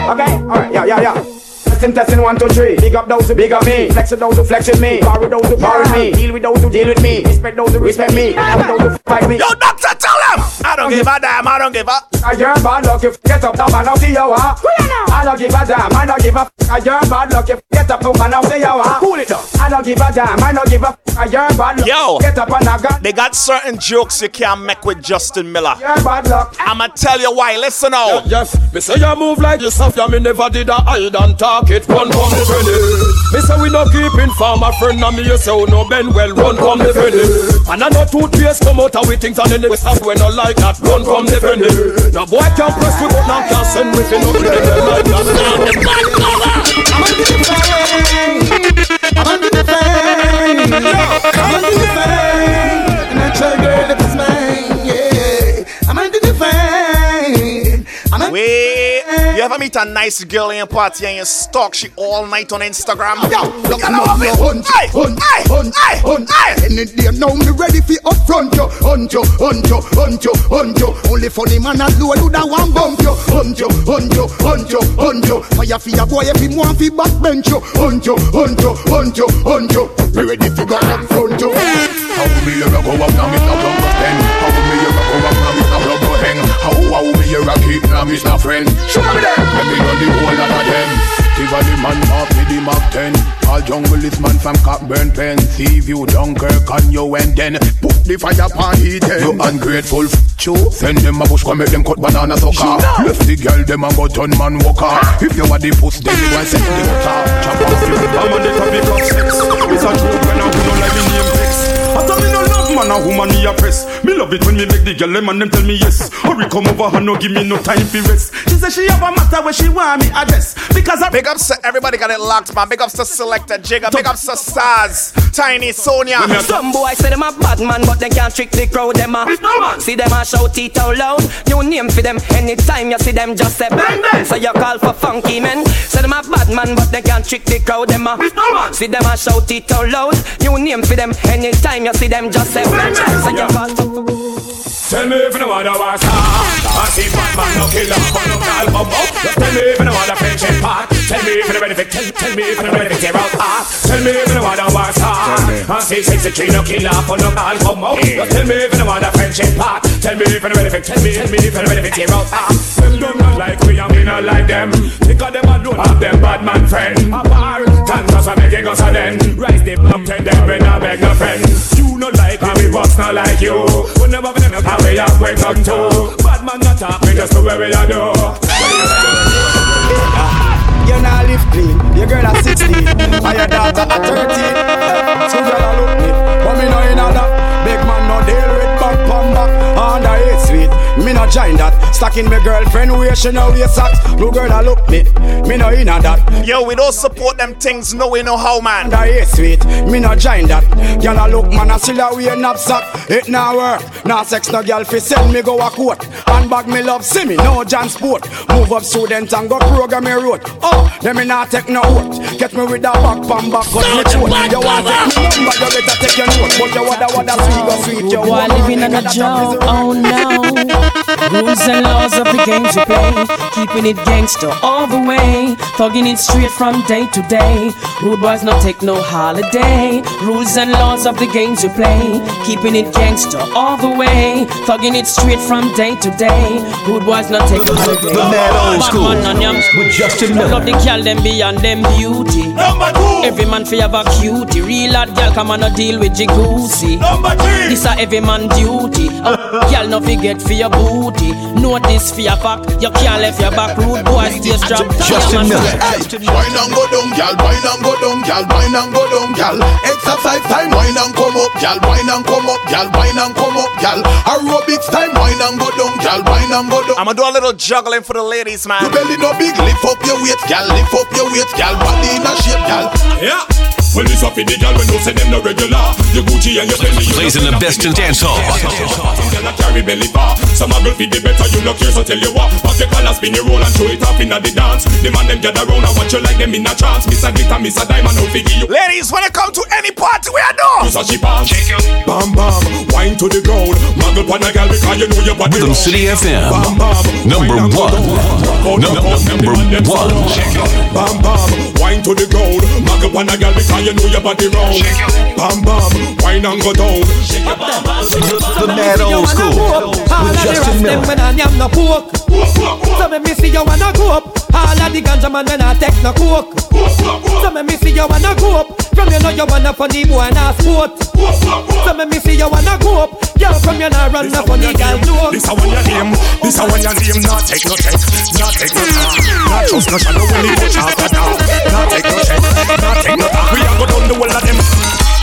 Okay. All right. Yeah, yeah, yeah. Testing, testing, one, two, three. Big up those who big up me. Flex with those who flex with me. Bar with those who bar with me. Deal with those who deal with me. Respect those who respect me. Fight those who fight me. Yo, doctor, tell them. I don't give a damn. I don't give a. I your bad luck if get up now man out the hour. I don't give a damn. I don't give a. I your bad luck if get up now man out the hour. Cool it down. I don't give a damn. I don't give a. I your bad luck. Yo, get up and I got. They got certain jokes you can't make with Justin Miller. Your bad luck. I'ma tell you why. Listen now. Yes, me say you move like yourself, yeah, me never did a hide and talk it. Run come the penny. Me say we no keep inform a friend and me you say we no bend well. Run come the penny. And I know toothpaste come out of we things and then we stop we no like that. Run come the penny. No boy can't press we button and can't send we fin up with them like that. I'm under the fame. I'm under the fame. I'm under the fame. And I tell girl if it's mine, yeah. I'm under the fame. I'm under Wait, you ever meet a nice girl in a party and you stalk she all night on Instagram? Yo, look You at know what I mean? hunt, Aye, hunt, aye, hunt, aye, hunt. aye. Any day now me ready for upfront you, hunt you, hunt you, hunt you, hunt you. Only funny man a load do that one bump you, hunt you, hunt you, hunt you, hunt you. Fire for your boy if him want fi backbench you, hunt you, hunt you, hunt you, hunt you. Me ready fi go upfront you. How me ever go up now, Mr. Plumber Pen? How me Hang? How, how me ever keep now, Mr. Friend? Show me them! Let me run the whole lot of them. Tivoli man off with the Mark 10 All jungle is man from Cockburn Pen See you Dunkirk on you and then Put the fire upon heat You ungrateful you Send them a bush come make them cut banana sucker Left the girl them a go turn man walker If you are the puss then you want set the butter Chop off you I'm on the topic of sex. It's a joke when I don't like me name flex. I tell me no man a woman me a press. Me love it when me make the girl them and them tell me yes. Hurry come over and no give me no time for rest. She say she have a matter where she want me address because I Big ups to everybody got it locked, man. Big ups to Selector Jigga. Big ups to Stars, Tiny Sonia. Some boys say them a bad man, but they can't trick the crowd. Them a see them a shout it out loud. New name for them. Anytime you see them, just say bang bang. So you call for funky men. Say them a bad man, but they can't trick the crowd. Them a see them a shout it out loud. New name for them. Anytime you see them, just say bang Tell me if you know what I was I see Batman no killer but no call up tell me if you what a friendship part Tell me if you ready for tell, tell me if you ready for tear out heart Tell me if you know what I was I see 63 no killer but no call up tell me if you what a friendship part Tell me if you ready for tell me if you ready for tear out heart Them don't not like we and we not like them Think of them alone have them bad man friend A bar thanks us for making us a den. Rise the up. Ten them we not beg no friend You no like and we boss not like you. We never been enough how we have we come to. Bad man not talk. We just do what we a do. You not live clean, your girl at 16 And your daughter at 13 Two girl a look me But me no in a that. Big man no deal with back pump back Under 8 sweet Me no join that. Stacking me girlfriend where she no wear socks. Blue girl a look me. Me no in a that. Yo, we don't support them things, no we know how, man. Under 8 sweet. Me no join that. Girl a look man a still a wear knapsack It now work. Now sex no girl fi send me go a court. Handbag me love see me no John sport. Move up student and go program me road. Oh, them me not take no oath Get me with a back pam back Cause me throat You want take me number You better take your note. But you wada wada sweet go sweet You Boy, want living in a jail, oh no. Rules and laws of the games we play, keeping it gangster all the way, thugging it straight from day to day. Rude boys not take no holiday. Rules and laws of the games we play, keeping it gangster all the way, thugging it straight from day to day. Rude boys not take no holiday. The mad old Bad school and with Justin Love the girl them beyond them beauty. Number two Every man fi have a cutie. Real hot girl come on no deal with jacuzzi. Number three This a every man duty. Oh, a girl no forget for your booty. Know this for your back. You can't left your back. Rude boy stay strapped. Justin man. Miller. Hey, wine and go down, gal, wine and go down, gal, wine and go down, gal. Exercise time, wine and come up, gal, wine and come up, gal, wine and come up, gal. Aerobics time, wine and go down, gal, wine and go down. I'ma do a little juggling for the ladies, Your man. belly no big, lift up your weight, gal, lift up your weight, gal. Body in a shape, gal. Yeah Well, this a for the girl when no say them no regular. Your Gucci and your Fendi. Plays in the best in dancehall. Girl a carry belly bar. Some a girl feed the better, you no care, so tell you what. Pop your collar, spin your roll and show it off inna the dance. The man them gather round and watch you like them in a trance. Miss a glitter, miss a diamond, no figure you. Ladies, when it come to any party, we are done. Use a she pants. Bam bam, wine to the ground. Muggle pon a girl because you know your body. Rhythm City FM. Number one. Number one. Bam bam, wine to the ground. Muggle pon a girl because you know your body round. Bam bam, wine and go down. The mad old school with Justin Miller. when I am no pork. So me me see you wanna go up. All of the ganja man when I take no coke. So me me see you wanna go up. From you know you wanna funny boy and a sport. So me me see you wanna go up. Girl from you nah run no funny girl joke. This a one your name, this a one your name. Not take no check, not take no talk, not trust no shadow when it touch after dark. Not take no check, not take no talk. We a go down the whole of them.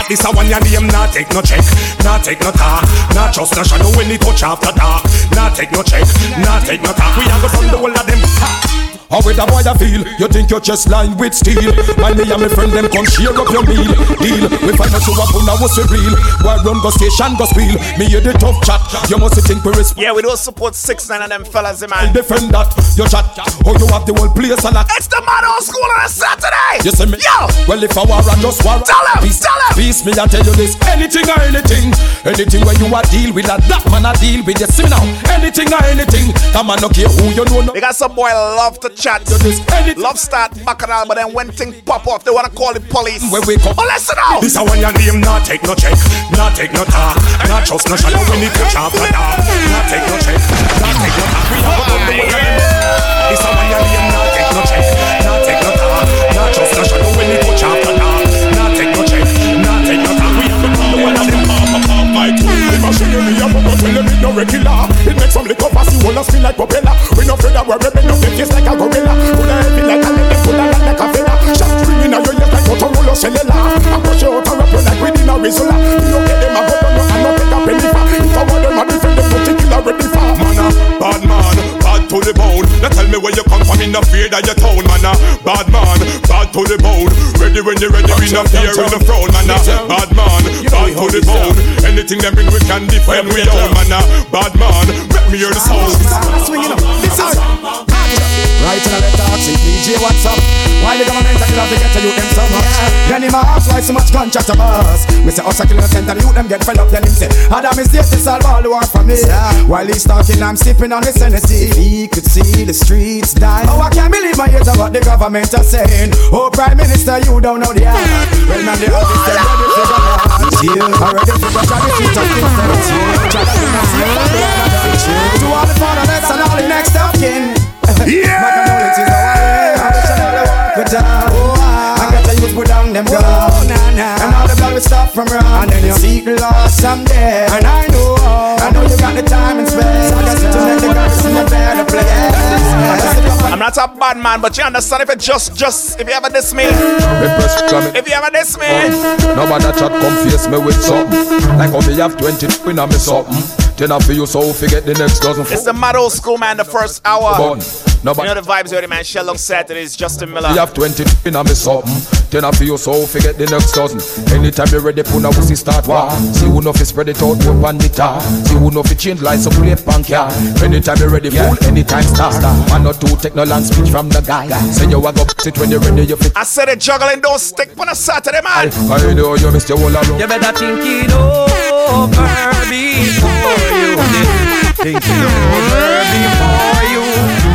This a one your name, not take no check, not take no talk, not trust no shadow when it touch after dark. Not take no check, not take no talk. We a go down the whole of them. How with a boy I feel? You think your chest lined with steel? Man, me and my friend them come share up your meal. Deal. We find out you up on now what's real. Boy run go station go spiel. Me hear the tough chat. You must think we respect. Yeah, we don't support six nine of them fellas, man. Defend that. Your chat. Oh, you have the whole place a lot. It's the mad old school on a Saturday. You see me? Yo. Well, if I war, I just war. Tell him, Peace, tell him. Peace, me I tell you this. Anything or anything. Anything where you a deal with a that man a deal with. You see me now? Anything or anything. Come on, no care who you know. No. They got some boy love to chat. Love start bacchanal, but then when things pop off, they wanna call the police. When we come, oh, listen out. This a one your name, not take no check, not take no talk, not trust no shadow when it touch after dark. Not take no check, not take no talk. We have a with them. This a one your name, not take no check, not take no talk, not trust no shadow when it touch after I me a bubble, them it no regular. It makes some you wanna spin like propeller. We no afraid of we're rebel, no face like a gorilla. Coulda heavy like a lead, coulda light like a feather. Shot springing out your ears like Motorola cellular. I push you out and wrap you like within a Rizla. You don't get them a go down, you and not take a penny for. If I want them a defend them, kill ready for. Man, a bad to the bone. Now tell me where you come from, in the fear that your town, man. a Bad man, bad to the bone. Ready when you're ready, we no fear in the throne, man. Ah. a Bad man, bad to the bone. Anything them bring, we can defend we own, man. a Bad man, let me hear the sound. Swinging up, this is Right in a left taxi, DJ, what's up? Why the government a kill off the ghetto youth them so much? Then him ask why so much gunshot a us. Me say us a kill innocent and youth them get fed up Then him say, Adam is to solve all the war for me. While he's talking I'm sipping on his Hennessy. He could see the streets die Oh I can't believe my ears of what the government are saying. Oh Prime Minister you don't know the art Well man the office they ready to go out Already to go to the feet of things To all the fatherless and all the next of kin yeah. My community is our way. Oh, I wish I know the work with time. I get the youth put down them oh, guns. And all the blood will stop from run. And then you seek the lost someday. And I know, I know you got the time and space. I got to make the girls in a better place. I'm not a bad man, but you understand if it just, just, if you ever diss me, if you ever diss me, Nobody chat come face me with something Like how me have 20 in a me something Then I feel you so forget the next dozen it's the mad old school man, the first hour. Born. Nobody You know the vibes already, man. Shell on Saturdays, Justin Miller. We have 20 in a me something Then I feel you so forget the next dozen Anytime you're ready put a wussy start war See who know fi spread it out up on the tar See who know fi change lights up play punk yeah Anytime you're ready fool anytime start Man not two take no land speech from the guy Say you a go sit when you're ready you fit I said the juggling don't stick on a Saturday, man. I know you missed your whole around You better think it over before you. Think it over before you.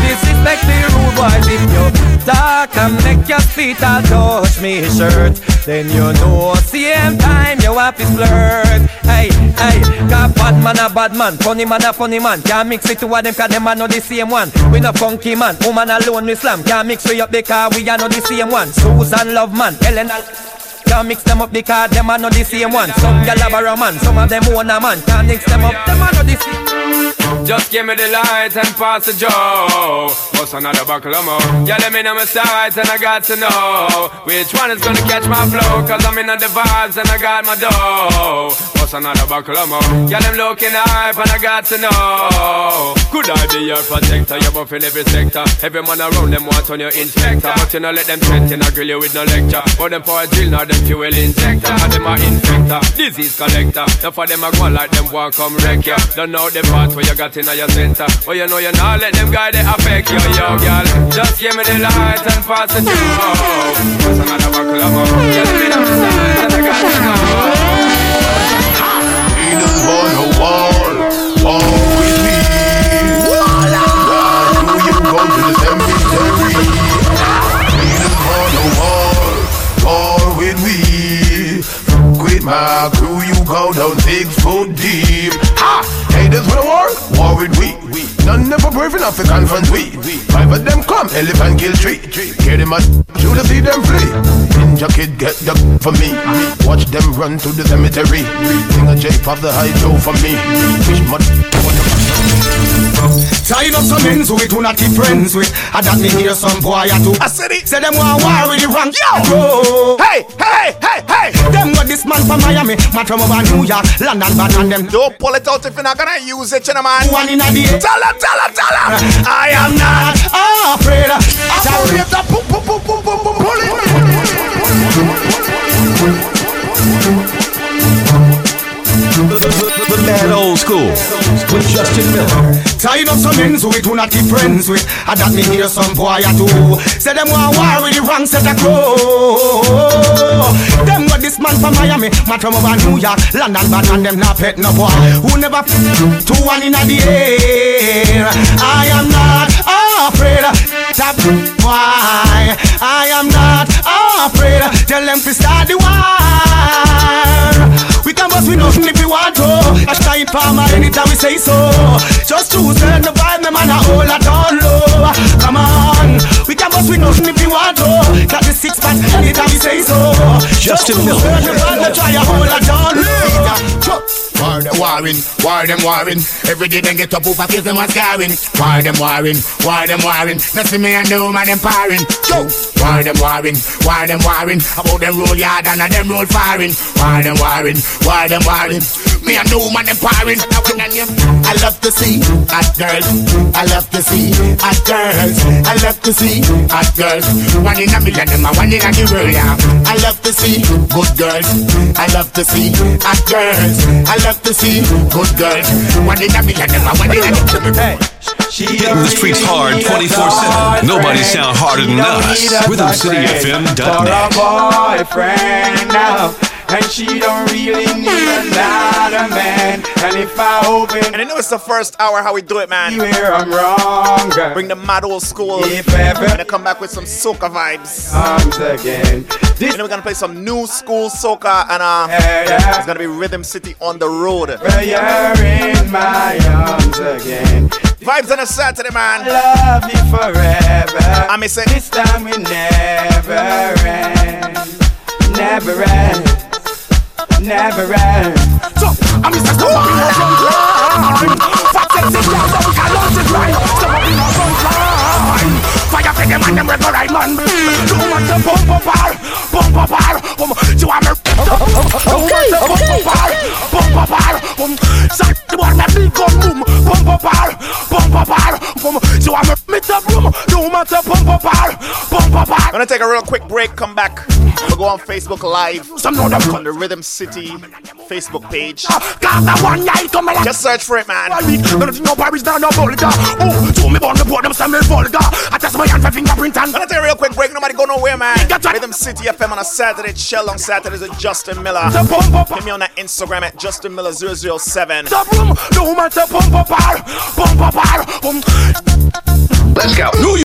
Disrespect the rude boys. If you talk and make your feet all touch me shirt Then you know same time you have to flirt. Hey, hey, got bad man a bad man Funny man a funny man. Can't mix it two of them cause them are not the same one. We no funky man, woman alone we slam. Can't mix we up because we are not the same one. Susan love man, Ellen and can't mix them up because them are not the same one. Some gal have a romance, some of them own a man. Can't mix them up, them are not the same. Just give me the light and pass the joe. What's another buckle of more? Yeah, let me know my sights and I got to know which one is gonna catch my flow. Cause I'm in the vibes and I got my dough. What's another buckle of more? Yeah, them looking hype and I got to know. Could I be your protector? You're buffing every sector. Every man around them want on your inspector. But you know let them threaten, I grill you with no lecture. But them for a drill, now them fuel injector. And them a infector, disease collector. Now for them a go like them walk come wreck you. Don't know the part where you got in your center. But you know you not let them guide it affect you, yo, girl. Just give me the light and pass it through. Oh, What's another buckle of more? Yeah, let me know the signs and I got to know. Haters wanna war, war with me. Why do you go to the cemetery? Haters wanna war, war with me. Quit my crew, you go down six foot deep. Ha! Haters wanna war, war with we. None never brave enough to confront we. Five of them come, elephant kill tree. Hear them at you to see them flee. Ninja kid get the for me. Watch them run to the cemetery. Sing a J of the high Joe for me. Wish much. Tying up some ends with who not be friends with. I that me hear some boy I do. I said it. Say them want war with the rank. Yo! Hey, hey, hey, hey! Them got this man from Miami, man from over New York, London, but and them. Don't pull it out if you're not gonna use it, you know, man. One in a day. Tell her, tell her, tell her. I am not afraid. Operator, boom, boom, boom, boom, boom, boom, pull The mad old school with Justin Miller. Tying up some ends with who not friends with. I that me hear some boy I do. Say them want war with the wrong set of crow. Them got this man from Miami, man from over New York, London, but and them not pet no boy. Who never f- to one in the air. I am not afraid. That why I am not afraid. Tell them to start the war. We can bust with nothing if we want to. A time farmer anytime we say so. Just choose turn the vibe, me man a hold it all low. Come on, we can bust with nothing if we want to. Got the six pack anytime we say so. just choose Miller. turn the vibe, me try a hold it all low. War them warring, war them warring. Every day them get up over kiss them and scarring. War them warring, war them warring. Nothing me and no man empowering. Yo, war them warring, war them warring. About them roll yard and a them roll firing. War them warring, war them warring. Me and no man empowering. I love to see hot girls. I love to see hot girls. I love to see hot girls. One in a million, them a one in a the world. Yeah. I love to see good girls. I love to see hot girls. I love to see good girls. One in a million, them a one in a the world. Hitting the streets hard 24 7. Nobody sound harder than us. RhythmCityFM.net. boyfriend now. And she don't really need another man. And if I open And I know it's the first hour how we do it, man. where I'm wrong, Bring the mad old school. If ever- And I come back with some soca vibes. arms again. and then we're gonna play some new school soca and uh yeah. it's gonna be Rhythm City on the road. Well, you're in my arms again. Vibes on a Saturday, man. Love you forever. I miss it. This time we never end. Never end. Never end. So, I'm Mr. Stop in our front line. Fat sexy girl, can launch it right. Stop in our front line. Fire for them and them red right man. Do want to pump up her, pump up her. Um, you want me? Okay, okay. Pump up her, pump up her. Um, shot the boy my big gun boom. Pump up her, pump up her. Um, you want me? Meet up room. You want to pump up her, pump up her. I'm gonna take a real quick break, come back. We'll go on Facebook Live Some know them on the Rhythm City Facebook page. Cause the one night come along. Just search for it, man. Nothing no Paris, no vulgar. Oh, to me born the board, them say me vulgar. I test my hand for fingerprint and. I'm gonna take a real quick break. Nobody go nowhere, man. Rhythm City FM on a Saturday. Chill on Saturdays with Justin Miller. Hit me on that Instagram at Justin Miller 007. Let's go. New